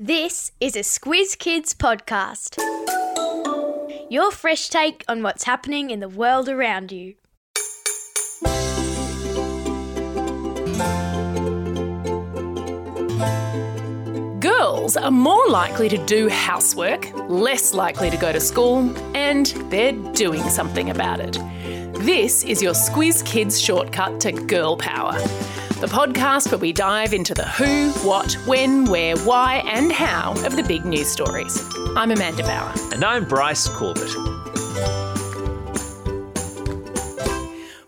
This is a Squiz Kids podcast. Your fresh take on what's happening in the world around you. Girls are more likely to do housework, less likely to go to school, and they're doing something about it. This is your Squiz Kids shortcut to girl power. The podcast where we dive into the who, what, when, where, why, and how of the big news stories. I'm Amanda Bower. And I'm Bryce Corbett.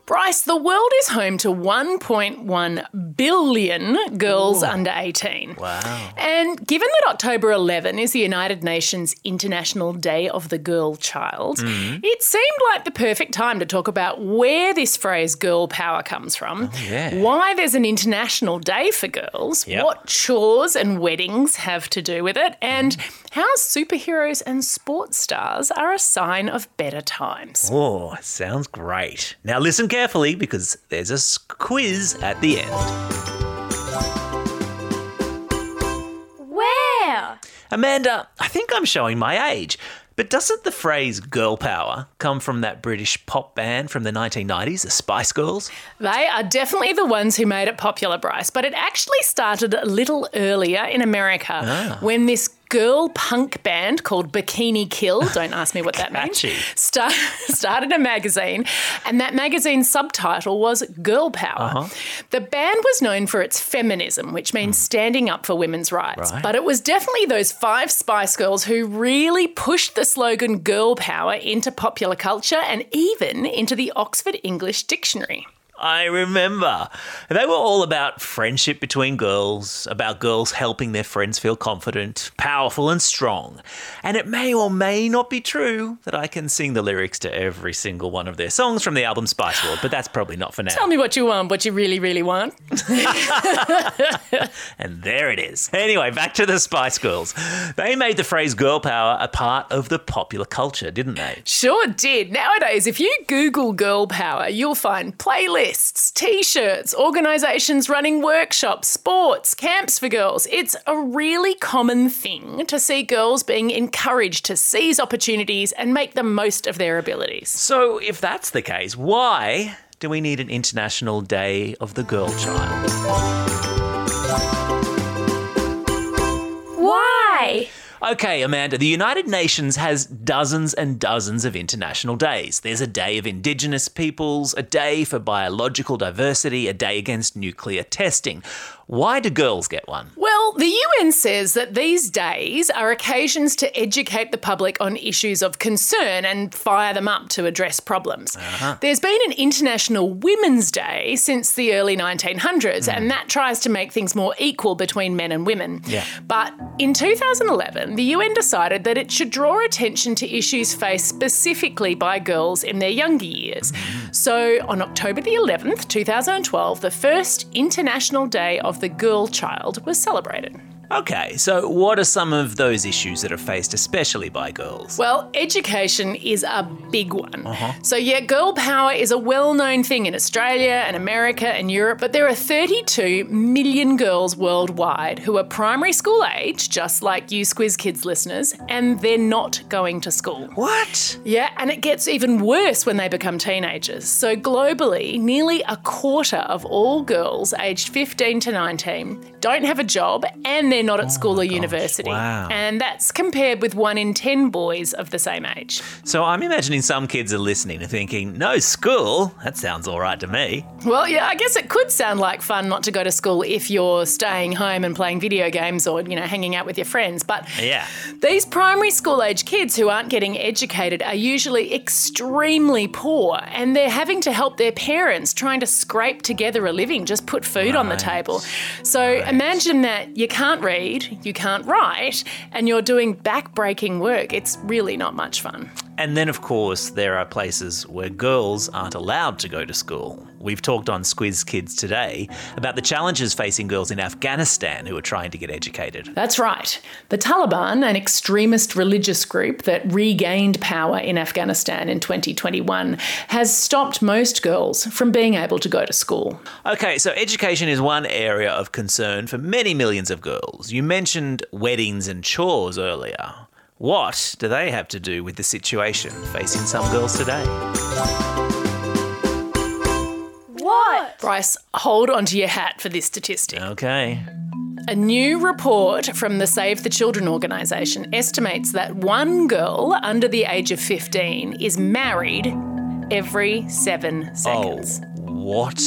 Bryce, the world is home to 1.1 billion girls under 18. Wow. And given that October 11 is the United Nations International Day of the Girl Child, Mm-hmm. it seemed like the perfect time to talk about where this phrase girl power comes from, Oh, yeah. why there's an international day for girls, Yep. what chores and weddings have to do with it, and Mm-hmm. how superheroes and sports stars are a sign of better times. Oh, sounds great. Now listen carefully because there's a quiz at the end. Amanda, I think I'm showing my age. But doesn't the phrase girl power come from that British pop band from the 1990s, the Spice Girls? They are definitely the ones who made it popular, Bryce, but it actually started a little earlier in America Ah. when this girl punk band called Bikini Kill, don't ask me what that means, start, started a magazine, and that magazine's subtitle was Girl Power. Uh-huh. The band was known for its feminism, which means standing up for women's rights. Right. but it was definitely those five Spice Girls who really pushed the slogan Girl Power into popular culture and even into the Oxford English Dictionary. I remember. They were all about friendship between girls, about girls helping their friends feel confident, powerful, and strong. And it may or may not be true that I can sing the lyrics to every single one of their songs from the album Spice World, but that's probably not for now. Tell me what you want, what you really, really want. And there it is. Anyway, back to the Spice Girls. They made the phrase girl power a part of the popular culture, didn't they? Sure did. Nowadays, if you Google girl power, you'll find playlists, t shirts, organisations running workshops, sports, camps for girls. It's a really common thing to see girls being encouraged to seize opportunities and make the most of their abilities. So, if that's the case, why do we need an International Day of the Girl Child? Why? Okay, Amanda, the United Nations has dozens and dozens of international days. There's a day of Indigenous peoples, a day for biological diversity, a day against nuclear testing. Why do girls get one? Well, the UN says that these days are occasions to educate the public on issues of concern and fire them up to address problems. Uh-huh. There's been an International Women's Day since the early 1900s, and hmm. that tries to make things more equal between men and women. Yeah. But in 2011, the UN decided that it should draw attention to issues faced specifically by girls in their younger years. So on October the 11th, 2012, the first International Day of the Girl Child was celebrated. Okay, so what are some of those issues that are faced especially by girls? Well, education is a big one. Uh-huh. So, yeah, girl power is a well known thing in Australia and America and Europe, but there are 32 million girls worldwide who are primary school age, just like you Squiz Kids listeners, and they're not going to school. What? Yeah, and it gets even worse when they become teenagers. So, globally, nearly a quarter of all girls aged 15 to 19 don't have a job and they're not at oh school or university. wow. And that's compared with one in 10 boys of the same age. So I'm imagining some kids are listening and thinking, no school? That sounds all right to me. Well, yeah, I guess it could sound like fun not to go to school if you're staying home and playing video games or, you know, hanging out with your friends. But Yeah. These primary school age kids who aren't getting educated are usually extremely poor and they're having to help their parents trying to scrape together a living, just put food on the table. So imagine that you can't read, you can't write, and you're doing back-breaking work. It's really not much fun. And then, of course, there are places where girls aren't allowed to go to school, we've talked on Squiz Kids today about the challenges facing girls in Afghanistan who are trying to get educated. That's right. The Taliban, an extremist religious group that regained power in Afghanistan in 2021, has stopped most girls from being able to go to school. Okay, so education is one area of concern for many millions of girls. You mentioned weddings and chores earlier. What do they have to do with the situation facing some girls today? Bryce, hold onto your hat for this statistic. Okay. A new report from the Save the Children organisation estimates that one girl under the age of 15 is married every seven oh, seconds. Oh, what?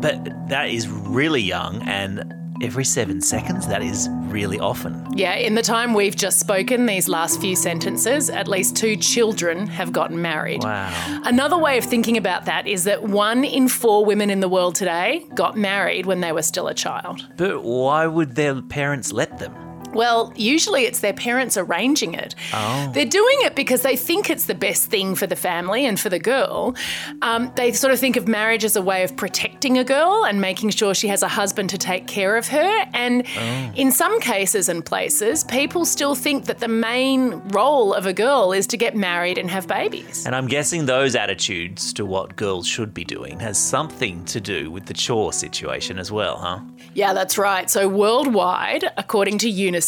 But that is really young, and every seven seconds, that is really often. Yeah, in the time we've just spoken, these last few sentences, at least two children have gotten married. Wow. Another way of thinking about that is that one in four women in the world today got married when they were still a child. But why would their parents let them? Well, usually it's their parents arranging it. Oh. They're doing it because they think it's the best thing for the family and for the girl. Um, they sort of think of marriage as a way of protecting a girl and making sure she has a husband to take care of her. And Oh. in some cases and places, people still think that the main role of a girl is to get married and have babies. And I'm guessing those attitudes to what girls should be doing has something to do with the chore situation as well, huh? Yeah, that's right. So, worldwide, according to UNICEF,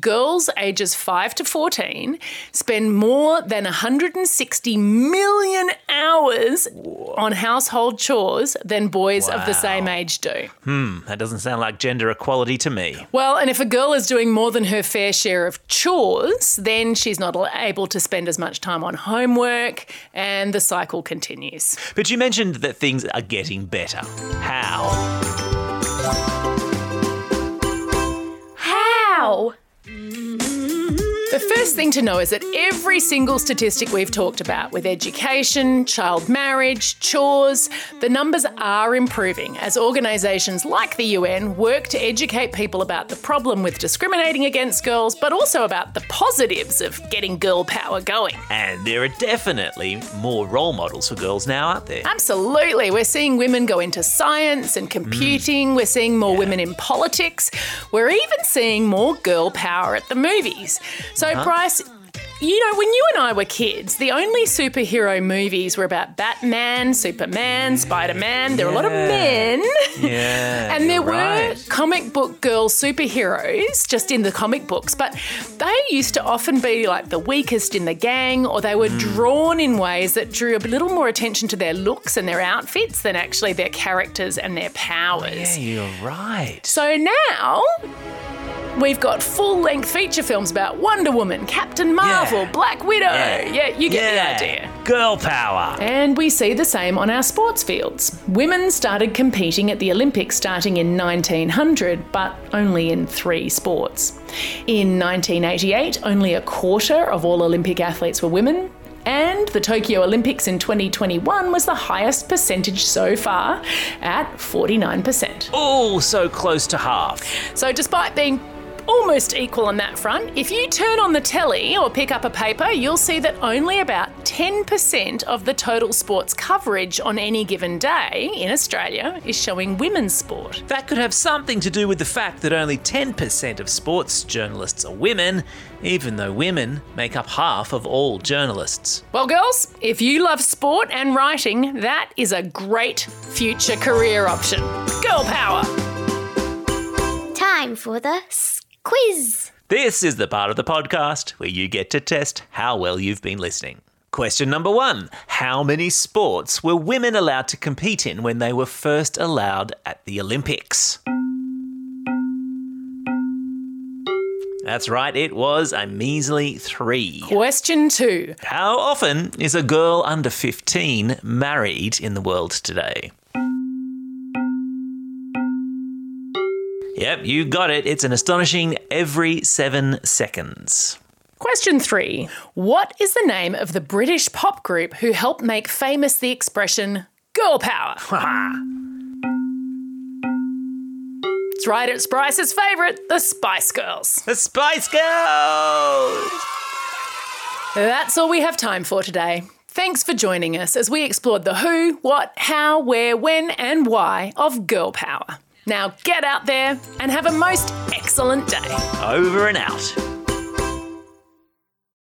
girls ages 5 to 14 spend more than 160 million hours on household chores than boys of the same age do. Hmm, that doesn't sound like gender equality to me. Well, and if a girl is doing more than her fair share of chores, then she's not able to spend as much time on homework, and the cycle continues. But you mentioned that things are getting better. How? How? The first thing to know is that every single statistic we've talked about with education, child marriage, chores, the numbers are improving as organisations like the UN work to educate people about the problem with discriminating against girls, but also about the positives of getting girl power going. And there are definitely more role models for girls now, aren't there? Absolutely. We're seeing women go into science and computing. Mm. We're seeing more women in politics. We're even seeing more girl power at the movies. So, Bryce, you know, when you and I were kids, the only superhero movies were about Batman, Superman, Spider Man. There were a lot of men. Yeah. And there were right. comic book girl superheroes just in the comic books, but they used to often be like the weakest in the gang, or they were Hmm. drawn in ways that drew a little more attention to their looks and their outfits than actually their characters and their powers. Yeah, you're right. So now. We've got full length feature films about Wonder Woman, Captain Marvel, Yeah. Black Widow. Yeah, you get Yeah. the idea. Girl power. And we see the same on our sports fields. Women started competing at the Olympics starting in 1900, but only in three sports. In 1988, only a quarter of all Olympic athletes were women. And the Tokyo Olympics in 2021 was the highest percentage so far at 49%. Oh, so close to half. So, despite being almost equal on that front, if you turn on the telly or pick up a paper, you'll see that only about 10% of the total sports coverage on any given day in Australia is showing women's sport. That could have something to do with the fact that only 10% of sports journalists are women, even though women make up half of all journalists. Well, girls, if you love sport and writing, that is a great future career option. Girl power! Time for the quiz. This is the part of the podcast where you get to test how well you've been listening. Question number one How many sports were women allowed to compete in when they were first allowed at the Olympics? That's right, it was a measly three. Question two. How often is a girl under 15 married in the world today? Yep, you got it. It's an astonishing every seven seconds. Question three What is the name of the British pop group who helped make famous the expression girl power? It's right, it's Bryce's favourite, the Spice Girls. The Spice Girls! That's all we have time for today. Thanks for joining us as we explored the who, what, how, where, when, and why of girl power. Now get out there and have a most excellent day. Over and out.